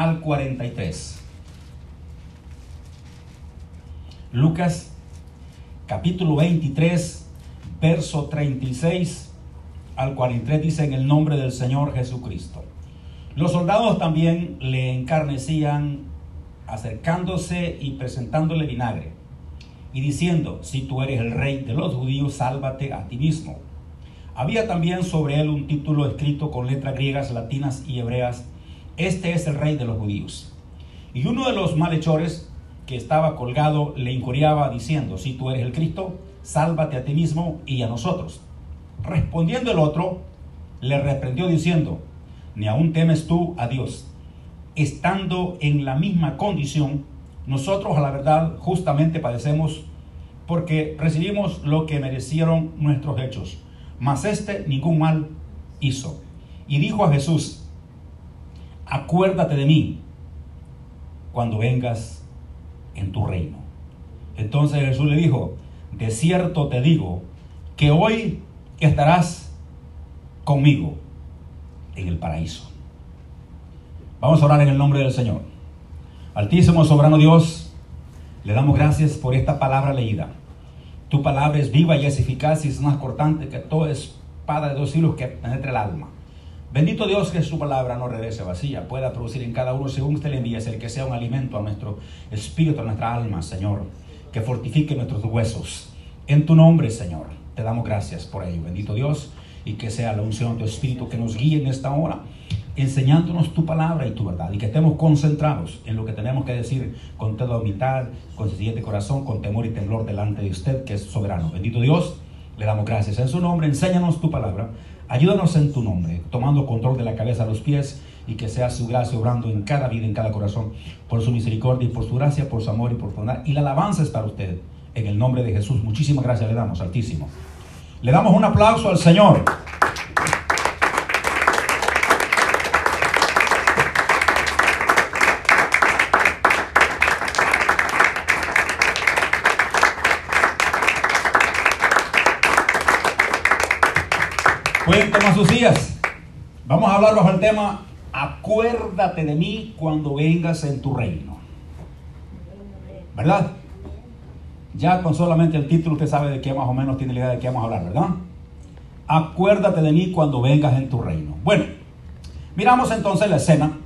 al 43. Lucas capítulo 23, verso 36 al 43 dice en el nombre del Señor Jesucristo. Los soldados también le encarnecían acercándose y presentándole vinagre y diciendo, si tú eres el rey de los judíos, sálvate a ti mismo. Había también sobre él un título escrito con letras griegas, latinas y hebreas, este es el rey de los judíos. Y uno de los malhechores que estaba colgado le injuriaba diciendo, si tú eres el Cristo, sálvate a ti mismo y a nosotros. Respondiendo el otro, le reprendió diciendo, ni aún temes tú a Dios, estando en la misma condición, nosotros a la verdad justamente padecemos porque recibimos lo que merecieron nuestros hechos, mas este ningún mal hizo. Y dijo a Jesús, acuérdate de mí cuando vengas en tu reino. Entonces Jesús le dijo, de cierto te digo que hoy estarás conmigo en el paraíso. Vamos a orar en el nombre del Señor. Altísimo soberano Dios, le damos gracias por esta palabra leída. Tu palabra es viva y es eficaz y es más cortante que toda espada de dos hilos que penetra el alma Bendito Dios que su palabra no regrese vacía, pueda producir en cada uno según usted le envíe, el que sea un alimento a nuestro espíritu, a nuestra alma, Señor, que fortifique nuestros huesos. En tu nombre, Señor, te damos gracias por ello. Bendito Dios, y que sea la unción de tu espíritu que nos guíe en esta hora, enseñándonos tu palabra y tu verdad, y que estemos concentrados en lo que tenemos que decir con toda humildad, con siguiente corazón, con temor y temblor delante de usted, que es soberano. Bendito Dios, le damos gracias en su nombre, enséñanos tu palabra Ayúdanos en tu nombre, tomando control de la cabeza a los pies y que sea su gracia obrando en cada vida, en cada corazón, por su misericordia y por su gracia, por su amor y por su honor. Y la alabanza es para usted. En el nombre de Jesús, muchísimas gracias le damos, Altísimo. Le damos un aplauso al Señor. Hablar bajo tema Acuérdate de mí cuando vengas en tu reino. ¿Verdad? Ya con solamente el título usted sabe de qué más o menos tiene la idea de qué vamos a hablar, ¿verdad? Acuérdate de mí cuando vengas en tu reino. Bueno, miramos entonces la escena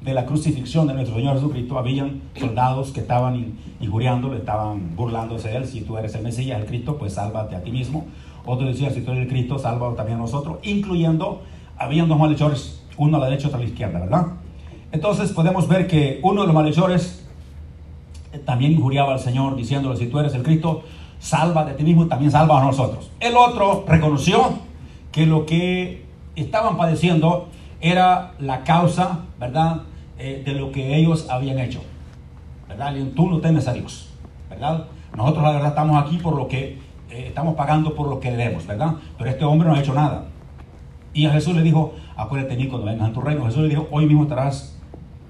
de la crucifixión de nuestro Señor Jesucristo. Habían soldados que estaban injuriándole, estaban burlándose de él. Si tú eres el Mesías, el Cristo, pues sálvate a ti mismo. Otro decía, si tú eres el Cristo, salva también a nosotros, incluyendo, habían dos malhechores, uno a la derecha otro a la izquierda, ¿verdad? Entonces podemos ver que uno de los malhechores eh, también injuriaba al Señor, diciéndole, si tú eres el Cristo, salva de ti mismo también salva a nosotros. El otro reconoció que lo que estaban padeciendo era la causa, ¿verdad?, eh, de lo que ellos habían hecho. ¿Verdad? Y tú no temes a Dios, ¿verdad? Nosotros la verdad estamos aquí por lo que eh, estamos pagando por lo que debemos, ¿verdad? Pero este hombre no ha hecho nada. Y a Jesús le dijo, acuérdate de mí cuando vengas a tu reino. Jesús le dijo, hoy mismo estarás,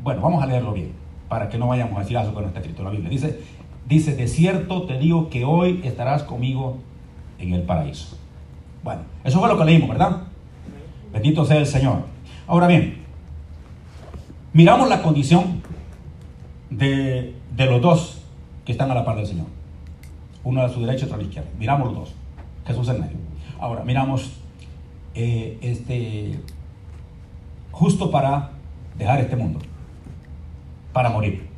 bueno, vamos a leerlo bien, para que no vayamos a decir algo que no está escrito en la Biblia. Dice, dice, de cierto te digo que hoy estarás conmigo en el paraíso. Bueno, eso fue lo que leímos, ¿verdad? Bendito sea el Señor. Ahora bien, miramos la condición de, de los dos que están a la par del Señor uno a su derecha y otro a la izquierda. Miramos los dos, Jesús en medio. Ahora, miramos eh, este, justo para dejar este mundo, para morir,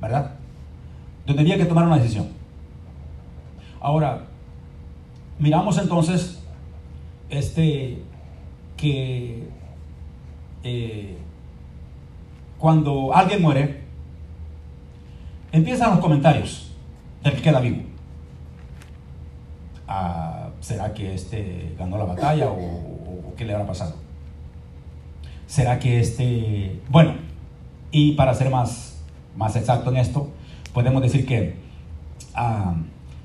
¿verdad? Donde había que tomar una decisión. Ahora, miramos entonces este que eh, cuando alguien muere, empiezan los comentarios el que queda vivo. Ah, ¿Será que este ganó la batalla o, qué le habrá pasado? ¿Será que este... Bueno, y para ser más, más exacto en esto, podemos decir que ah,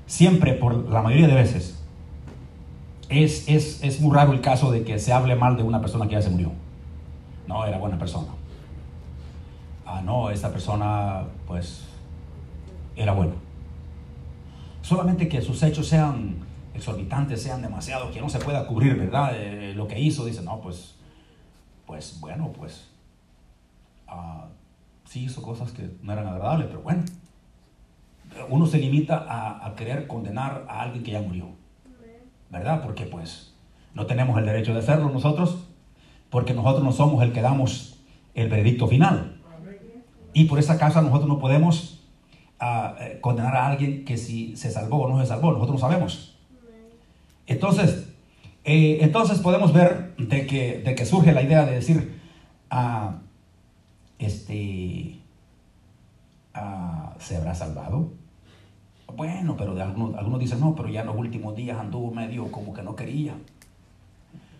siempre, por la mayoría de veces, es, es, es, muy raro el caso de que se hable mal de una persona que ya se murió. No, era buena persona. Ah, no, esta persona, pues, era buena solamente que sus hechos sean exorbitantes, sean demasiado, que no se pueda cubrir, ¿verdad? Eh, lo que hizo, dice, no, pues, pues bueno, pues, ah, sí hizo cosas que no eran agradables, pero bueno, uno se limita a, querer condenar a alguien que ya murió, ¿verdad? Porque pues no tenemos el derecho de hacerlo nosotros, porque nosotros no somos el que damos el veredicto final. Y por esa causa nosotros no podemos eh, condenar a alguien que si se salvó o no se salvó, nosotros no sabemos. Entonces, eh, entonces podemos ver de que, de que surge la idea de decir, ah, este, ah, ¿se habrá salvado? Bueno, pero de algunos, algunos dicen, no, pero ya en los últimos días anduvo medio como que no quería.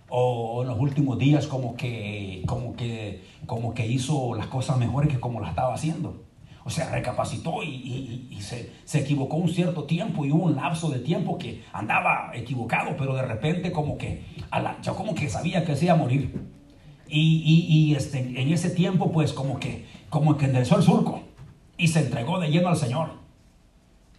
O en los últimos días como que, como que, como que hizo las cosas mejores que como las estaba haciendo. O sea, recapacitó y, se, equivocó un cierto tiempo y hubo un lapso de tiempo que andaba equivocado, pero de repente como que, ya como que sabía que se iba a morir. Y, este, en ese tiempo pues como que, como que enderezó el surco y se entregó de lleno al Señor.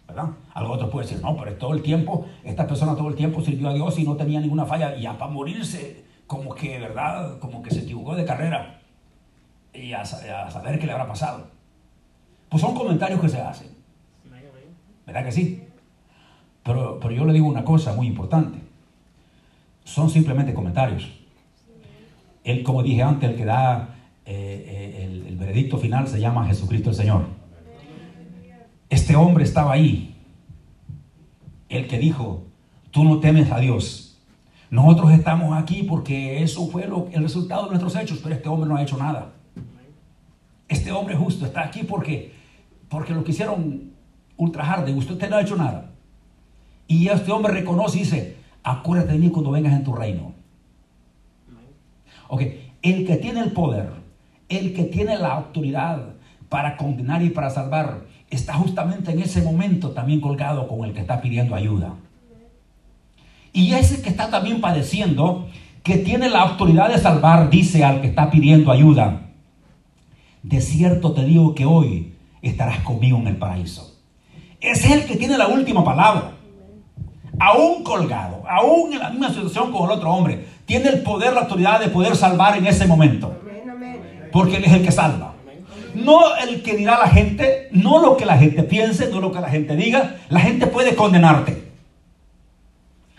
¿Verdad? Algo otro puede decir, no, pero todo el tiempo, esta persona todo el tiempo sirvió a Dios y no tenía ninguna falla. Y ya para morirse, como que, ¿verdad? Como que se equivocó de carrera. Y a, a saber qué le habrá pasado. Pues son comentarios que se hacen. ¿Verdad que sí? Pero, pero yo le digo una cosa muy importante. Son simplemente comentarios. Él, como dije antes, el que da eh, eh, el, el veredicto final se llama Jesucristo el Señor. Este hombre estaba ahí. El que dijo, tú no temes a Dios. Nosotros estamos aquí porque eso fue lo, el resultado de nuestros hechos, pero este hombre no ha hecho nada. Este hombre justo está aquí porque porque lo quisieron ultrajar de usted, usted no ha hecho nada. Y este hombre reconoce y dice, acuérdate de mí cuando vengas en tu reino. Ok, el que tiene el poder, el que tiene la autoridad para condenar y para salvar, está justamente en ese momento también colgado con el que está pidiendo ayuda. Y ese que está también padeciendo, que tiene la autoridad de salvar, dice al que está pidiendo ayuda, de cierto te digo que hoy estarás conmigo en el paraíso. Ese es el que tiene la última palabra. Aún colgado, aún en la misma situación con el otro hombre, tiene el poder, la autoridad de poder salvar en ese momento. Porque Él es el que salva. No el que dirá la gente, no lo que la gente piense, no lo que la gente diga. La gente puede condenarte.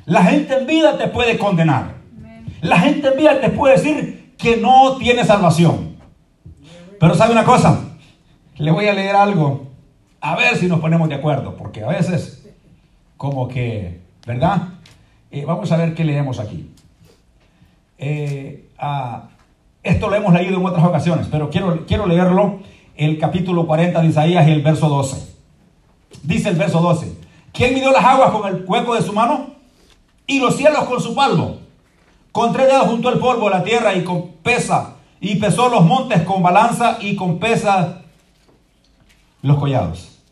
La gente en vida te puede condenar. La gente en vida te puede decir que no tiene salvación. Pero sabe una cosa, le voy a leer algo, a ver si nos ponemos de acuerdo, porque a veces, como que, ¿verdad? Eh, vamos a ver qué leemos aquí. Eh, esto lo hemos leído en otras ocasiones, pero quiero, quiero leerlo, el capítulo 40 de Isaías y el verso 12. Dice el verso 12, ¿quién midió las aguas con el hueco de su mano? Y los cielos con su palmo. Con tres dedos junto al polvo la tierra y con pesa. Y pesó los montes con balanza y con pesa los collados.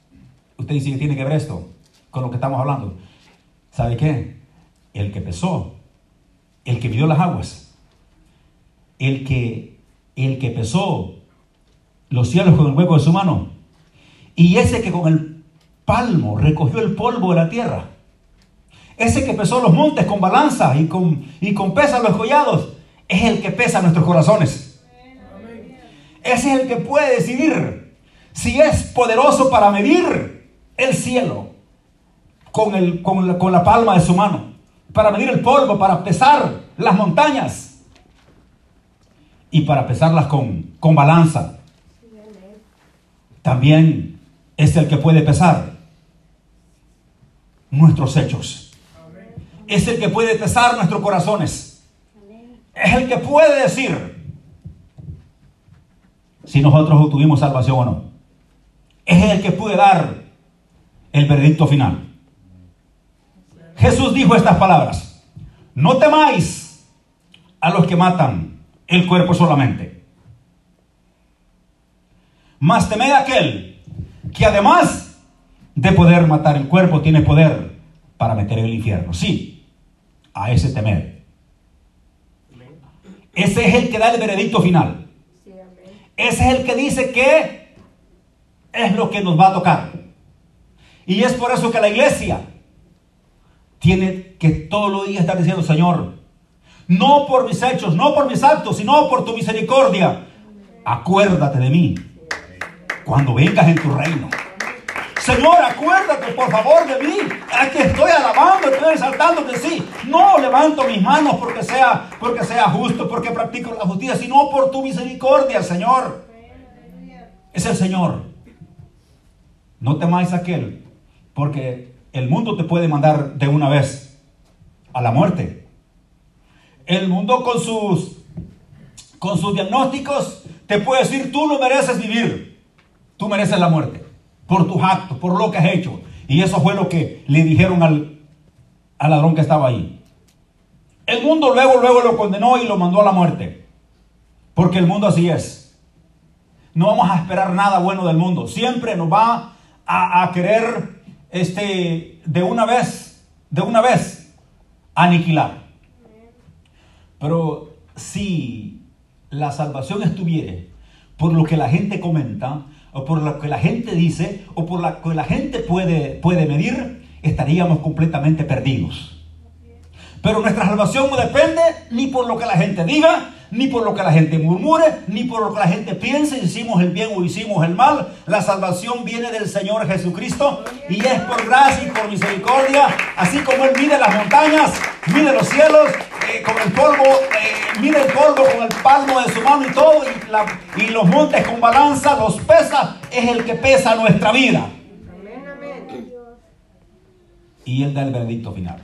Usted dice que tiene que ver esto con lo que estamos hablando. ¿Sabe qué? El que pesó, el que midió las aguas, el que, el que pesó los cielos con el hueco de su mano, y ese que con el palmo recogió el polvo de la tierra, ese que pesó los montes con balanza y con, y con pesa los collados, es el que pesa nuestros corazones. Ese es el que puede decidir si es poderoso para medir el cielo con, el, con, la, palma de su mano, para medir el polvo, para pesar las montañas y para pesarlas con, con balanza. También es el que puede pesar nuestros hechos. Es el que puede pesar nuestros corazones. Es el que puede decir si nosotros obtuvimos salvación o no es el que puede dar el veredicto final. Jesús dijo estas palabras, no temáis a los que matan el cuerpo solamente, mas temed a aquel que además de poder matar el cuerpo, tiene poder para meter en el infierno. Sí, a ese temer. Ese es el que da el veredicto final. Ese es el que dice que es lo que nos va a tocar. Y es por eso que la iglesia tiene que todos los días estar diciendo, Señor, no por mis hechos, no por mis actos, sino por tu misericordia, acuérdate de mí. cuando vengas en tu reino. Señor, acuérdate por favor de mí. Aquí estoy alabando, estoy exaltando que sí. No levanto mis manos porque sea, porque sea justo, porque practico la justicia, sino por tu misericordia, Señor. Es el Señor. No temáis aquel, porque el mundo te puede mandar de una vez a la muerte. El mundo con sus con sus diagnósticos te puede decir, tú no mereces vivir. Tú mereces la muerte por tus actos, por lo que has hecho. Y eso fue lo que le dijeron al, al ladrón que estaba ahí. El mundo luego, luego lo condenó y lo mandó a la muerte. Porque el mundo así es. No vamos a esperar nada bueno del mundo. Siempre nos va a, querer este, de una vez, de una vez, aniquilar. Pero si la salvación estuviera por lo que la gente comenta, o por lo que la gente dice, o por lo que la gente puede, puede medir, estaríamos completamente perdidos. Pero nuestra salvación no depende ni por lo que la gente diga, ni por lo que la gente murmure, ni por lo que la gente piense, hicimos el bien o hicimos el mal. La salvación viene del Señor Jesucristo y es por gracia y por misericordia, así como Él mide las montañas, mide los cielos, eh, con el polvo, eh, mide el polvo con el palmo de su mano y todo, y, y los montes con balanza los pesa, es el que pesa nuestra vida. Y Él da el veredicto final.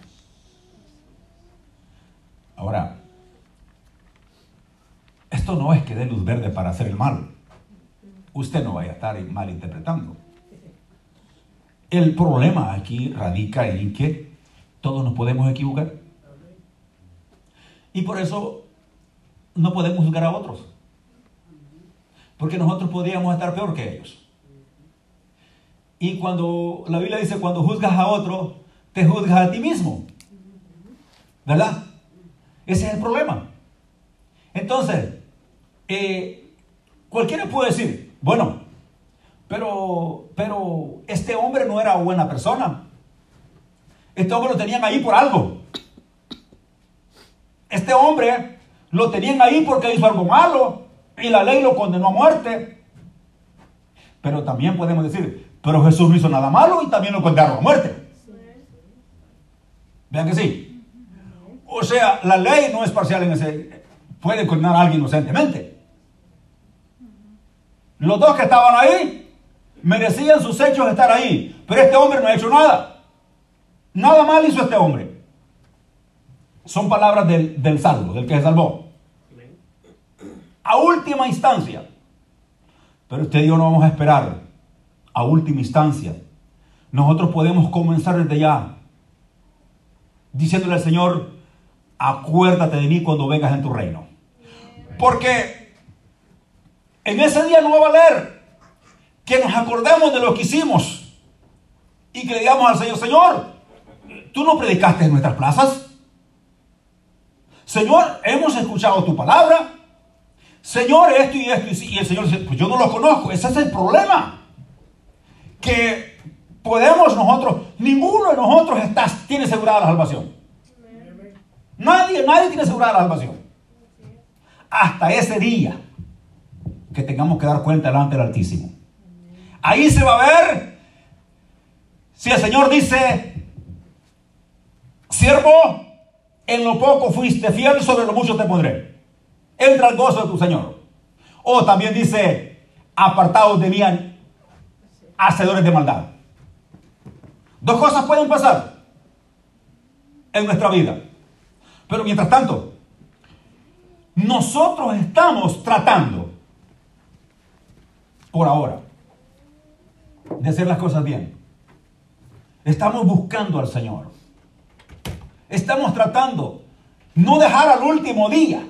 Ahora, esto no es que dé luz verde para hacer el mal. Usted no vaya a estar mal interpretando. El problema aquí radica en que todos nos podemos equivocar. Y por eso no podemos juzgar a otros. Porque nosotros podríamos estar peor que ellos. Y cuando la Biblia dice, cuando juzgas a otro, te juzgas a ti mismo. ¿Verdad? Ese es el problema. Entonces, eh, cualquiera puede decir, bueno, pero, pero este hombre no era buena persona. Este hombre lo tenían ahí por algo. Este hombre lo tenían ahí porque hizo algo malo y la ley lo condenó a muerte. Pero también podemos decir, pero Jesús no hizo nada malo y también lo condenaron a muerte. Vean que sí. O sea, la ley no es parcial en ese. Puede condenar a alguien inocentemente. Los dos que estaban ahí merecían sus hechos estar ahí. Pero este hombre no ha hecho nada. Nada mal hizo este hombre. Son palabras del, del salvo, del que se salvó. A última instancia. Pero usted y yo no vamos a esperar a última instancia. Nosotros podemos comenzar desde ya diciéndole al Señor, acuérdate de mí cuando vengas en tu reino. Porque en ese día no va a valer que nos acordemos de lo que hicimos y que le digamos al Señor, Señor, tú no predicaste en nuestras plazas. Señor, hemos escuchado tu palabra. Señor, esto y esto. Y el Señor dice, pues yo no lo conozco. Ese es el problema. Que podemos nosotros, ninguno de nosotros está, tiene asegurada la salvación. Nadie, nadie tiene asegurada la salvación. Hasta ese día que tengamos que dar cuenta delante del Altísimo. Ahí se va a ver si el Señor dice, siervo, en lo poco fuiste fiel, sobre lo mucho te pondré. Entra al gozo de tu Señor. O también dice, apartados de mí, hacedores de maldad. Dos cosas pueden pasar en nuestra vida. Pero mientras tanto, nosotros estamos tratando, por ahora, de hacer las cosas bien. Estamos buscando al Señor. Estamos tratando no dejar al último día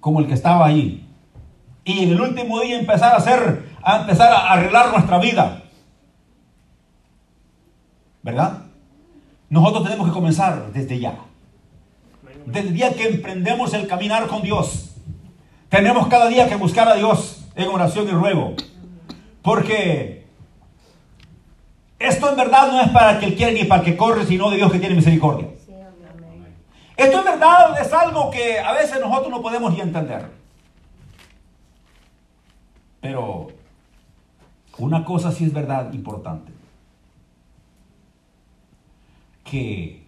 como el que estaba ahí. Y en el último día empezar a hacer, a empezar a arreglar nuestra vida. ¿Verdad? Nosotros tenemos que comenzar desde ya del día que emprendemos el caminar con Dios. Tenemos cada día que buscar a Dios en oración y ruego. Porque esto en verdad no es para el que quiere ni para el que corre, sino de Dios que tiene misericordia. Esto en verdad es algo que a veces nosotros no podemos ni entender. Pero Una cosa sí es verdad importante. Que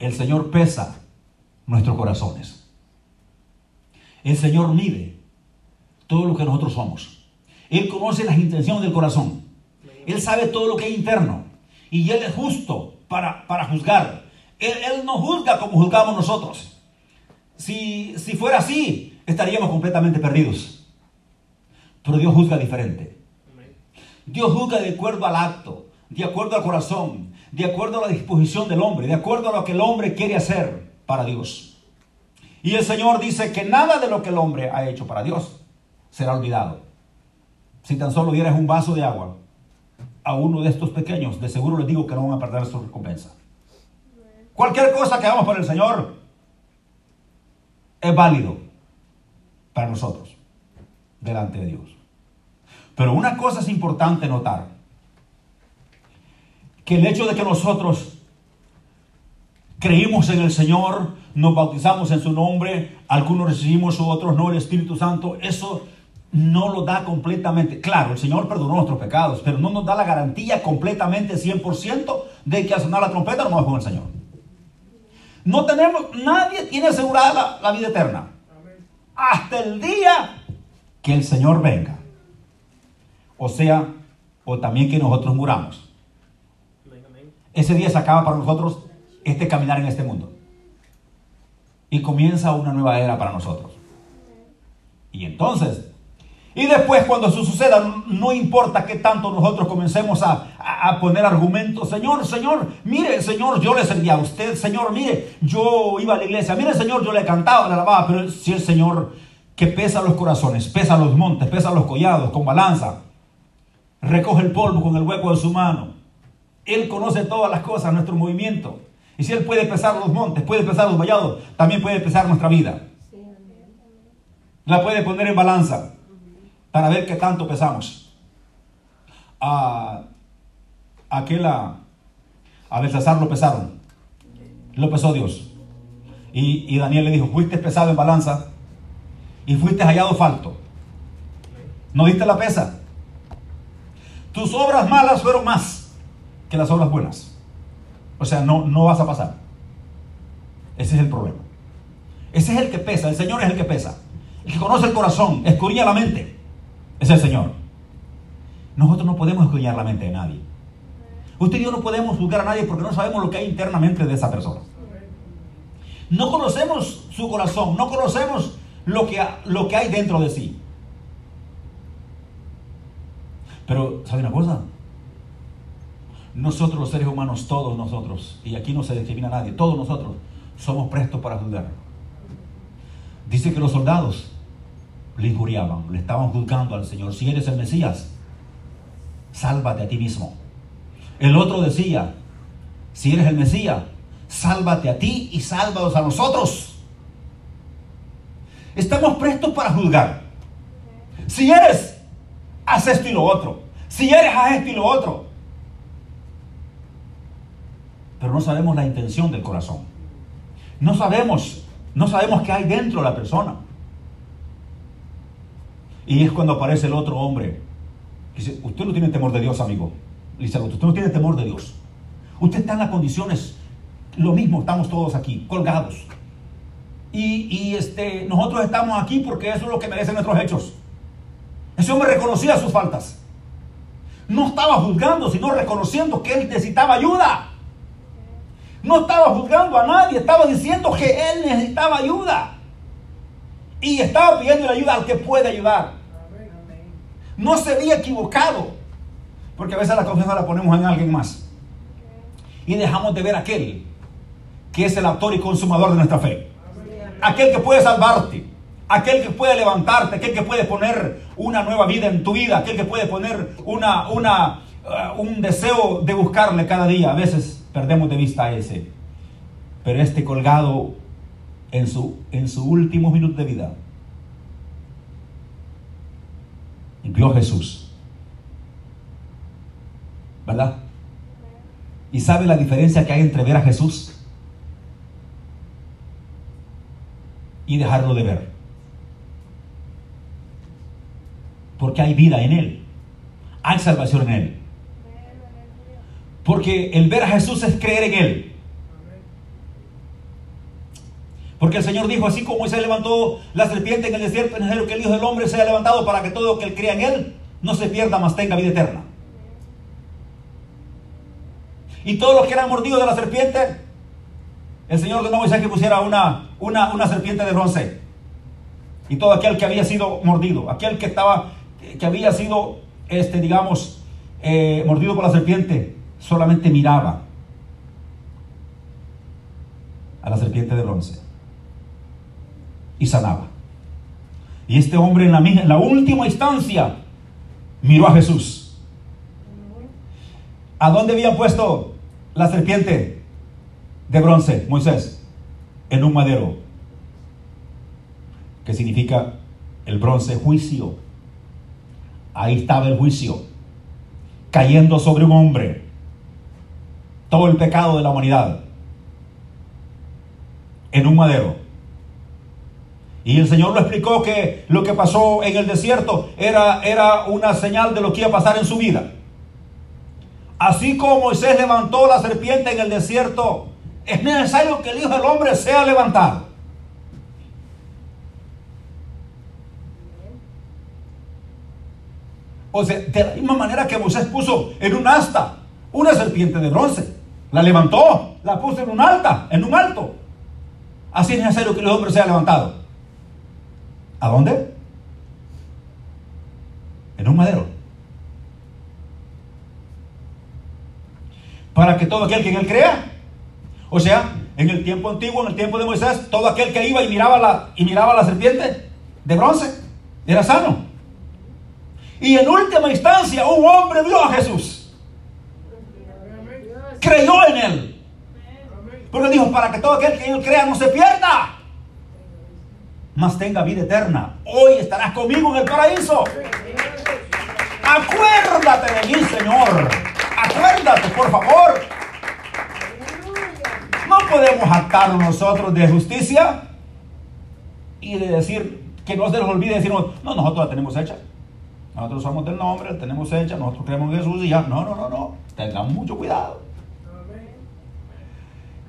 el Señor pesa nuestros corazones. El Señor mide todo lo que nosotros somos. Él conoce las intenciones del corazón. Él sabe todo lo que es interno. Y Él es justo para, para juzgar. Él, él, no juzga como juzgamos nosotros. Si, si fuera así, estaríamos completamente perdidos. Pero Dios juzga diferente. Dios juzga de acuerdo al acto, de acuerdo al corazón, de acuerdo a la disposición del hombre, de acuerdo a lo que el hombre quiere hacer para Dios. Y el Señor dice que nada de lo que el hombre ha hecho para Dios será olvidado. Si tan solo dieras un vaso de agua a uno de estos pequeños, de seguro les digo que no van a perder su recompensa. Cualquier cosa que hagamos para el Señor es válido para nosotros delante de Dios. Pero una cosa es importante notar, que el hecho de que nosotros creímos en el Señor, nos bautizamos en su nombre, algunos recibimos, otros no, el Espíritu Santo, eso no lo da completamente. Claro, el Señor perdonó nuestros pecados, pero no nos da la garantía completamente 100% de que al sonar la trompeta nos vamos con el Señor. No tenemos, nadie tiene asegurada la, la vida eterna. Hasta el día que el Señor venga. O sea, o también que nosotros muramos. Ese día se acaba para nosotros este caminar en este mundo. Y comienza una nueva era para nosotros. Y entonces, y después cuando eso suceda, no importa qué tanto nosotros comencemos a, a, poner argumentos, Señor, Señor, mire, Señor, yo le servía a usted, Señor, mire, yo iba a la iglesia, mire, Señor, yo le cantaba, le alababa, pero si el Señor que pesa los corazones, pesa los montes, pesa los collados con balanza, recoge el polvo con el hueco de su mano, Él conoce todas las cosas, nuestro movimiento, y si Él puede pesar los montes, puede pesar los vallados, también puede pesar nuestra vida. La puede poner en balanza para ver qué tanto pesamos. A aquel a, a Belsasar lo pesaron. Lo pesó Dios. Y, Daniel le dijo, fuiste pesado en balanza y fuiste hallado falto. No diste la pesa. Tus obras malas fueron más que las obras buenas. O sea, no, no vas a pasar. Ese es el problema. Ese es el que pesa. El Señor es el que pesa. El que conoce el corazón, escudriña la mente. Es el Señor. Nosotros no podemos escudriñar la mente de nadie. Usted y yo no podemos juzgar a nadie porque no sabemos lo que hay internamente de esa persona. No conocemos su corazón, no conocemos lo que, lo que hay dentro de sí. Pero, ¿sabe una cosa? Nosotros los seres humanos, todos nosotros, y aquí no se discrimina a nadie, todos nosotros somos prestos para juzgar. Dice que los soldados injuriaban, le estaban juzgando al Señor. Si eres el Mesías, sálvate a ti mismo. El otro decía, si eres el Mesías, sálvate a ti y sálvanos a nosotros. Estamos prestos para juzgar. Si eres, haz esto y lo otro. Si eres, haz esto y lo otro. Pero no sabemos la intención del corazón. No sabemos, no sabemos qué hay dentro de la persona. Y es cuando aparece el otro hombre. Dice, usted no tiene temor de Dios, amigo. Dice, usted no tiene temor de Dios. Usted está en las condiciones, lo mismo, estamos todos aquí, colgados. Y, y, este, nosotros estamos aquí porque eso es lo que merecen nuestros hechos. Ese hombre reconocía sus faltas. No estaba juzgando, sino reconociendo que él necesitaba ayuda. No estaba juzgando a nadie, estaba diciendo que él necesitaba ayuda. Y estaba pidiendo ayuda al que puede ayudar. No se había equivocado. Porque a veces la confianza la ponemos en alguien más. Y dejamos de ver a aquel que es el autor y consumador de nuestra fe. Aquel que puede salvarte. Aquel que puede levantarte. Aquel que puede poner una nueva vida en tu vida. Aquel que puede poner una, una, uh, un deseo de buscarle cada día. A veces perdemos de vista a ese. Pero este colgado en su, en su último minuto de vida, vio a Jesús. ¿Verdad? ¿Y sabe la diferencia que hay entre ver a Jesús y dejarlo de ver? Porque hay vida en Él. hay salvación en Él. Porque el ver a Jesús es creer en Él. Porque el Señor dijo, así como se levantó la serpiente en el desierto, es necesario que el Hijo del Hombre sea levantado para que todo el que crea en Él no se pierda, mas tenga vida eterna. Y todos los que eran mordidos de la serpiente, el Señor de Moisés que pusiera una, una, una serpiente de bronce. Y todo aquel que había sido mordido, aquel que estaba, que había sido, este, digamos, eh, mordido por la serpiente, solamente miraba a la serpiente de bronce y sanaba. Y este hombre en la, en la última instancia miró a Jesús. ¿A dónde había puesto la serpiente de bronce, Moisés? En un madero. Que significa el bronce juicio. Ahí estaba el juicio. Cayendo sobre un hombre. Todo el pecado de la humanidad. En un madero. Y el Señor lo explicó que lo que pasó en el desierto era, era una señal de lo que iba a pasar en su vida. Así como Moisés levantó la serpiente en el desierto, es necesario que el Hijo del Hombre sea levantado. O sea, de la misma manera que Moisés puso en un asta una serpiente de bronce, la levantó, la puso en un alta, en un alto. Así es necesario que el hombre sea levantado. ¿A dónde? En un madero. Para que todo aquel que en él crea, o sea, en el tiempo antiguo, en el tiempo de Moisés, todo aquel que iba y miraba la, y miraba la serpiente de bronce era sano. Y en última instancia, un hombre vio a Jesús. Creyó en él. Porque dijo, para que todo aquel que en él crea no se pierda, mas tenga vida eterna. Hoy estarás conmigo en el paraíso. Acuérdate de mí, Señor. Acuérdate, por favor. No podemos actarnos nosotros de justicia y de decir que no se nos olvide decir, no, nosotros la tenemos hecha. Nosotros somos del nombre, la tenemos hecha, nosotros creemos en Jesús y ya. No, no, no, no. Tengan mucho cuidado.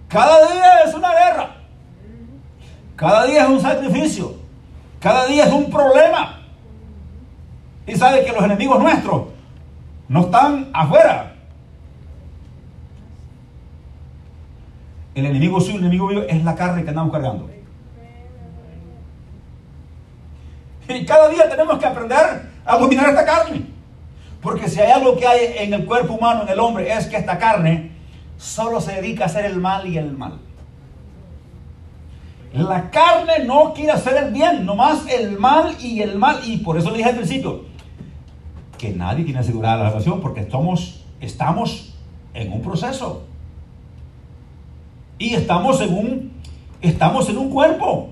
Cada día es una guerra. Cada día es un sacrificio. Cada día es un problema. Y sabe que los enemigos nuestros no están afuera. El enemigo suyo, el enemigo mío es la carne que andamos cargando. Y cada día tenemos que aprender a dominar esta carne. Porque si hay algo que hay en el cuerpo humano, en el hombre, es que esta carne solo se dedica a hacer el mal y el mal. La carne no quiere hacer el bien, nomás el mal y el mal. Y por eso le dije al principio que nadie tiene asegurada la salvación porque estamos, estamos en un proceso. Y estamos en un, estamos en un cuerpo.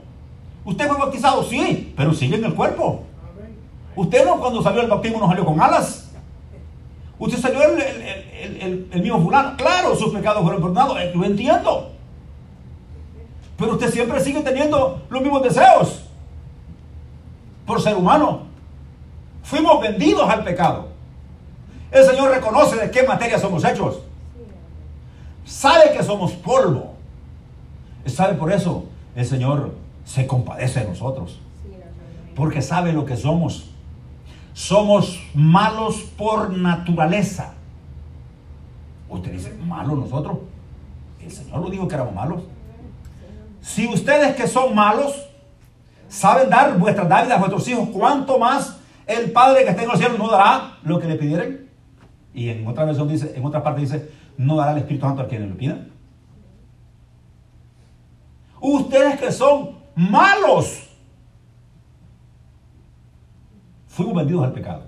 Usted fue bautizado, sí, pero sigue en el cuerpo. Usted no cuando salió el bautismo no salió con alas. Usted salió el, el, el, mismo fulano. Claro, sus pecados fueron perdonados. Lo entiendo. Pero usted siempre sigue teniendo los mismos deseos. Por ser humano. Fuimos vendidos al pecado. El Señor reconoce de qué materia somos hechos. Sabe que somos polvo. Sabe por eso el Señor se compadece de nosotros. Porque sabe lo que somos. Somos malos por naturaleza. Usted dice, ¿malos nosotros? El Señor lo dijo que éramos malos. Si ustedes que son malos saben dar vuestras dávidas a vuestros hijos, ¿cuánto más el Padre que está en los cielos no dará lo que le pidieren? Y en otra versión dice, en otra parte dice, no dará el Espíritu Santo a quienes lo pidan. Ustedes que son malos, fuimos vendidos al pecado.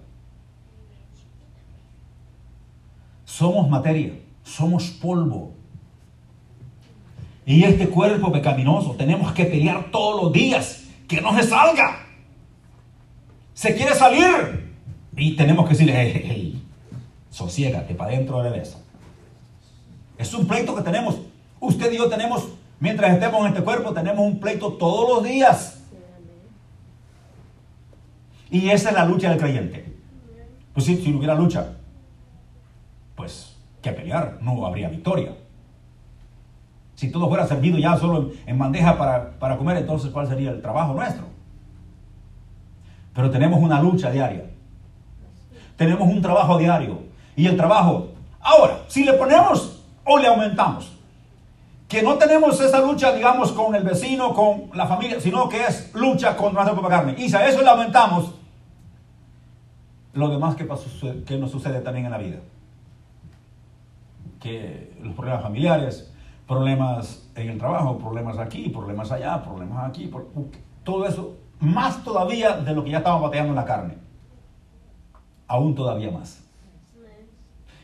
Somos materia, somos polvo. Y este cuerpo pecaminoso tenemos que pelear todos los días que no se salga. Se quiere salir. Y tenemos que decirle, hey, hey, sosiégate para dentro de eso. Es un pleito que tenemos. Usted y yo tenemos, mientras estemos en este cuerpo, tenemos un pleito todos los días. Y esa es la lucha del creyente. Pues si, si no hubiera lucha, pues que pelear, no habría victoria. Si todo fuera servido ya solo en bandeja para, para comer, entonces ¿cuál sería el trabajo nuestro? Pero tenemos una lucha diaria. Tenemos un trabajo diario. Y el trabajo, ahora, si le ponemos o le aumentamos, que no tenemos esa lucha, digamos, con el vecino, con la familia, sino que es lucha contra nuestra propia carne. Y si a eso le aumentamos, lo demás que, que nos sucede también en la vida. Que los problemas familiares, problemas en el trabajo, problemas aquí, problemas allá, problemas aquí, todo eso, más todavía de lo que ya estamos bateando en la carne. Aún todavía más.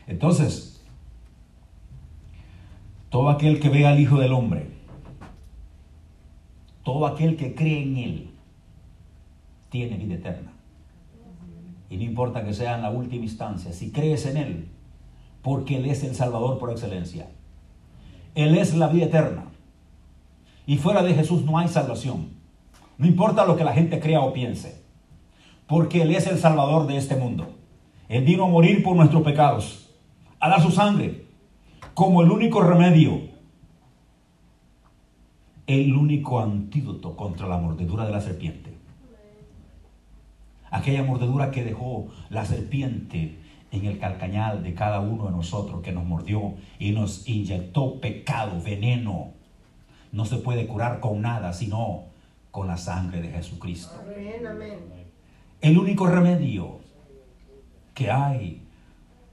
Entonces, todo aquel que ve al Hijo del Hombre, todo aquel que cree en Él, tiene vida eterna. Y no importa que sea en la última instancia, si crees en Él, porque Él es el Salvador por excelencia. Él es la vida eterna. Y fuera de Jesús no hay salvación. No importa lo que la gente crea o piense, porque Él es el Salvador de este mundo. Él vino a morir por nuestros pecados, a dar su sangre como el único remedio, el único antídoto contra la mordedura de la serpiente. Aquella mordedura que dejó la serpiente en el calcañal de cada uno de nosotros que nos mordió y nos inyectó pecado, veneno. No se puede curar con nada, sino con la sangre de Jesucristo. El único remedio que hay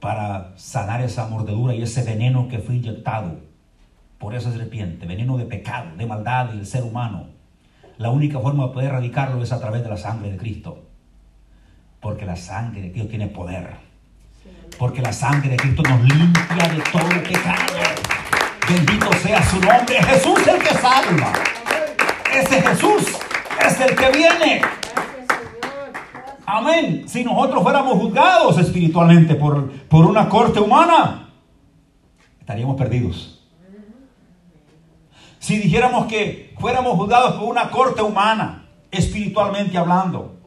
para sanar esa mordedura y ese veneno que fue inyectado por esa serpiente, veneno de pecado, de maldad del ser humano. La única forma de poder erradicarlo es a través de la sangre de Cristo. Porque la sangre de Cristo tiene poder. Porque la sangre de Cristo nos limpia de todo pecado. Bendito sea su nombre. Jesús es el que salva. Ese Jesús es el que viene. Amén. Si nosotros fuéramos juzgados espiritualmente por, por una corte humana, estaríamos perdidos. Si dijéramos que fuéramos juzgados por una corte humana, espiritualmente hablando,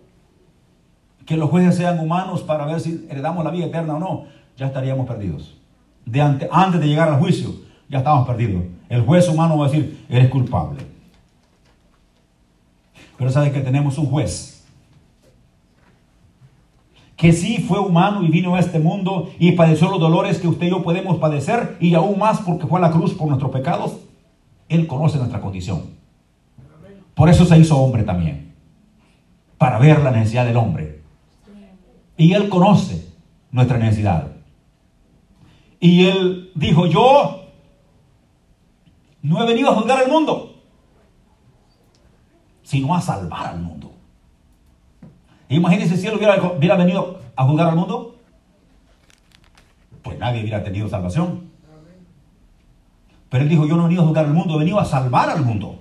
que los jueces sean humanos para ver si heredamos la vida eterna o no, ya estaríamos perdidos. Antes de llegar al juicio, ya estamos perdidos. El juez humano va a decir, eres culpable. Pero sabe que tenemos un juez que sí fue humano y vino a este mundo y padeció los dolores que usted y yo podemos padecer y aún más porque fue a la cruz por nuestros pecados, Él conoce nuestra condición. Por eso se hizo hombre también, para ver la necesidad del hombre. Y Él conoce nuestra necesidad. Y Él dijo, yo no he venido a juzgar al mundo, sino a salvar al mundo. Imagínense si él hubiera, venido a juzgar al mundo, pues nadie hubiera tenido salvación. Pero él dijo, yo no he venido a juzgar al mundo, he venido a salvar al mundo.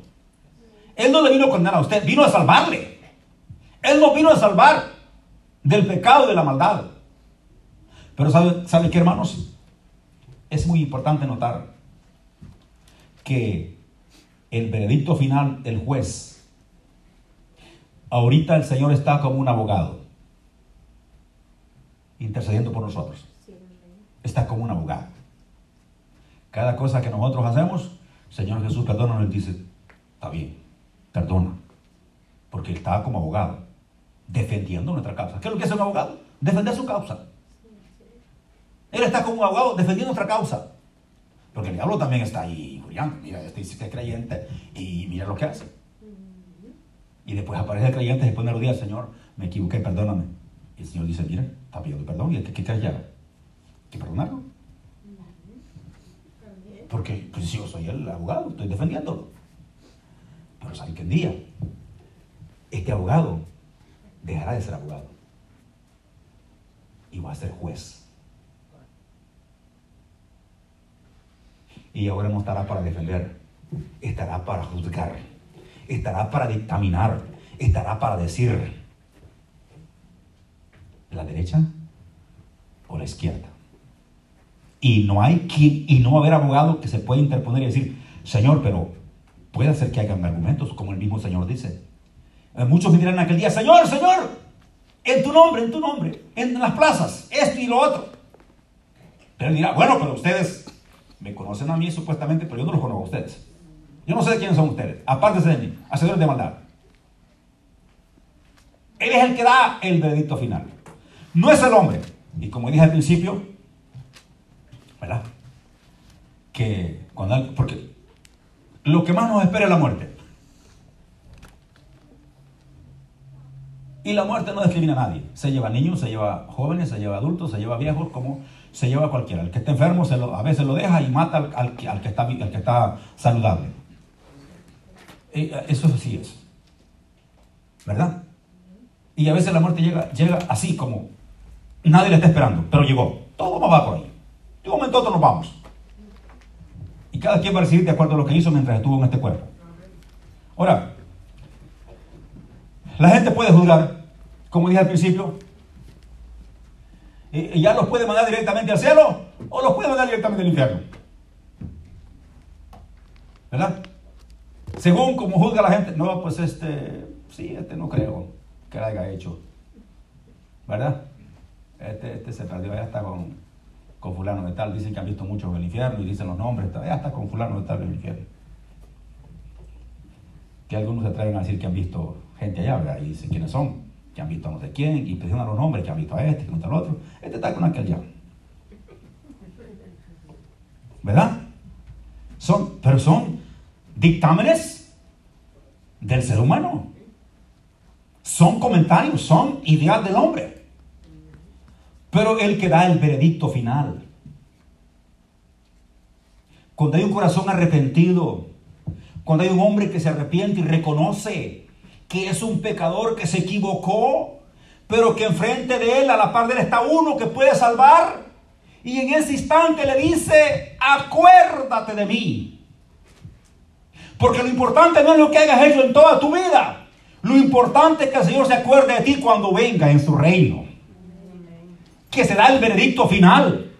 Él no le vino a condenar a usted, vino a salvarle. Él no vino a salvar del pecado y de la maldad. Pero ¿sabe, ¿sabe qué, hermanos? Es muy importante notar que el veredicto final del juez Ahorita el Señor está como un abogado, intercediendo por nosotros. Está como un abogado. Cada cosa que nosotros hacemos, Señor Jesús, perdona, Él dice, está bien, perdona. Porque está como abogado, defendiendo nuestra causa. ¿Qué es lo que hace un abogado? Defender su causa. Él está como un abogado defendiendo nuestra causa. Porque el diablo también está ahí, Mira, este dice que es creyente y mira lo que hace. Y después aparece el creyente después de los días, Señor, me equivoqué, perdóname. Y el Señor dice, mira, está pidiendo perdón y el que ya, que perdonarlo. Porque pues, yo soy el abogado, estoy defendiéndolo. Pero sabe que un día este abogado dejará de ser abogado y va a ser juez. Y ahora no estará para defender, estará para juzgar estará para dictaminar, estará para decir la derecha o la izquierda. Y no hay quien, y no va a haber abogado que se pueda interponer y decir, Señor, pero puede ser que hagan argumentos, como el mismo Señor dice. Eh, muchos me dirán aquel día, Señor, Señor, En tu nombre, en tu nombre, en las plazas, esto y lo otro. Pero él dirá, bueno, pero ustedes me conocen a mí supuestamente, pero yo no los conozco a ustedes. Yo no sé de quiénes son ustedes, aparte de mí, hacedores de maldad. Él es el que da el veredicto final. No es el hombre. Y como dije al principio, ¿verdad? Que cuando, porque lo que más nos espera es la muerte. Y la muerte no discrimina a nadie. Se lleva niños, se lleva jóvenes, se lleva adultos, se lleva viejos, como se lleva cualquiera. El que está enfermo a veces lo deja y mata al, que, está, saludable. Eh, eso sí es. ¿Verdad? Y a veces la muerte llega, así como nadie le está esperando, pero llegó. Todo va por ahí. De un momento a otro nos vamos. Y cada quien va a recibir de acuerdo a lo que hizo mientras estuvo en este cuerpo. Ahora, la gente puede juzgar, como dije al principio, y ya los puede mandar directamente al cielo o los puede mandar directamente al infierno. ¿Verdad? Según como juzga la gente, no, pues este, sí, este no creo que lo haya hecho. ¿Verdad? Este, este se perdió, ya está con, con fulano de tal, dicen que han visto mucho en el infierno y dicen los nombres, ya está con fulano de tal en el infierno. Que algunos se atreven a decir que han visto gente allá, ¿verdad? Y dicen quiénes son, que han visto a no sé quién, y presionan los nombres, que han visto a este, que no está al otro. Este está con aquel allá. ¿Verdad? Son, pero son dictámenes del ser humano. Son comentarios, son ideal del hombre. Pero el que da el veredicto final. Cuando hay un corazón arrepentido, cuando hay un hombre que se arrepiente y reconoce que es un pecador que se equivocó, pero que enfrente de él, a la par de él, está uno que puede salvar. Y en ese instante le dice, acuérdate de mí. Porque lo importante no es lo que hayas hecho en toda tu vida. Lo importante es que el Señor se acuerde de ti cuando venga en su reino. Que se da el veredicto final.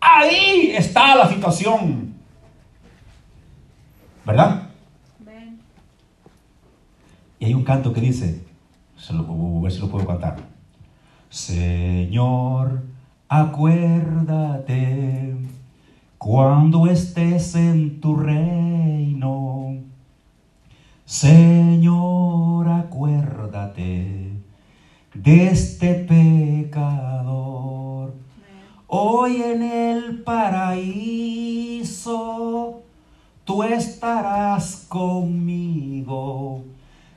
Ahí está la situación. ¿Verdad? Y hay un canto que dice, se lo, a ver si lo puedo cantar. Señor, acuérdate cuando estés en tu reino. Señor, acuérdate de este pecador. Hoy en el paraíso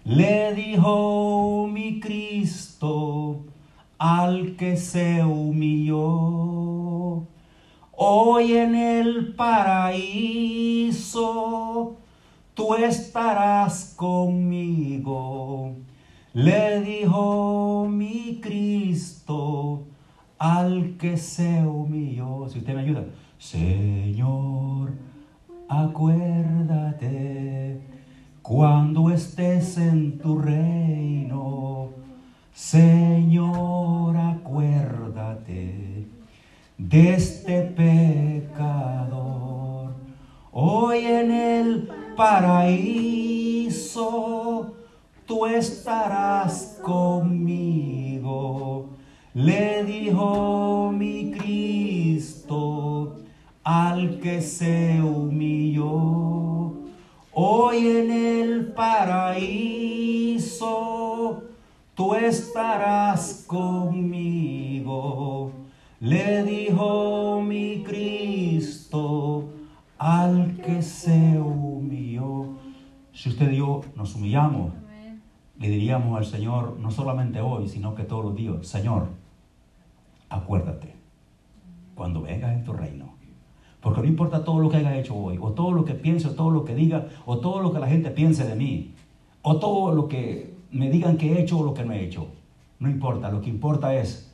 le dijo mi Cristo al que se humilló. Hoy en el paraíso tú estarás conmigo. Le dijo mi Cristo al que se humilló. Si usted me ayuda, Señor, acuérdate cuando estés en tu reino, Señor, acuérdate de este pecador. Hoy en el paraíso tú estarás conmigo. Le dijo mi Cristo al que se humilló Hoy en el paraíso tú estarás conmigo, le dijo mi Cristo al que se humilló. Si usted y yo nos humillamos, le diríamos al Señor, no solamente hoy, sino que todos los días, Señor, acuérdate, cuando vengas en tu reino, porque no importa todo lo que haya hecho hoy, o todo lo que piense, o todo lo que diga, o todo lo que la gente piense de mí, o todo lo que me digan que he hecho o lo que no he hecho. No importa, lo que importa es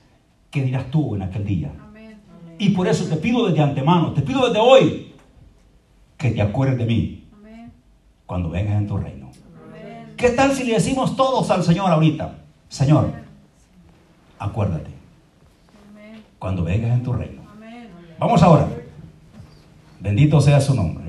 qué dirás tú en aquel día. Y por eso te pido desde antemano, te pido desde hoy, que te acuerdes de mí cuando vengas en tu reino. ¿Qué tal si le decimos todos al Señor ahorita? Señor, acuérdate cuando vengas en tu reino. Vamos ahora. Bendito sea su nombre.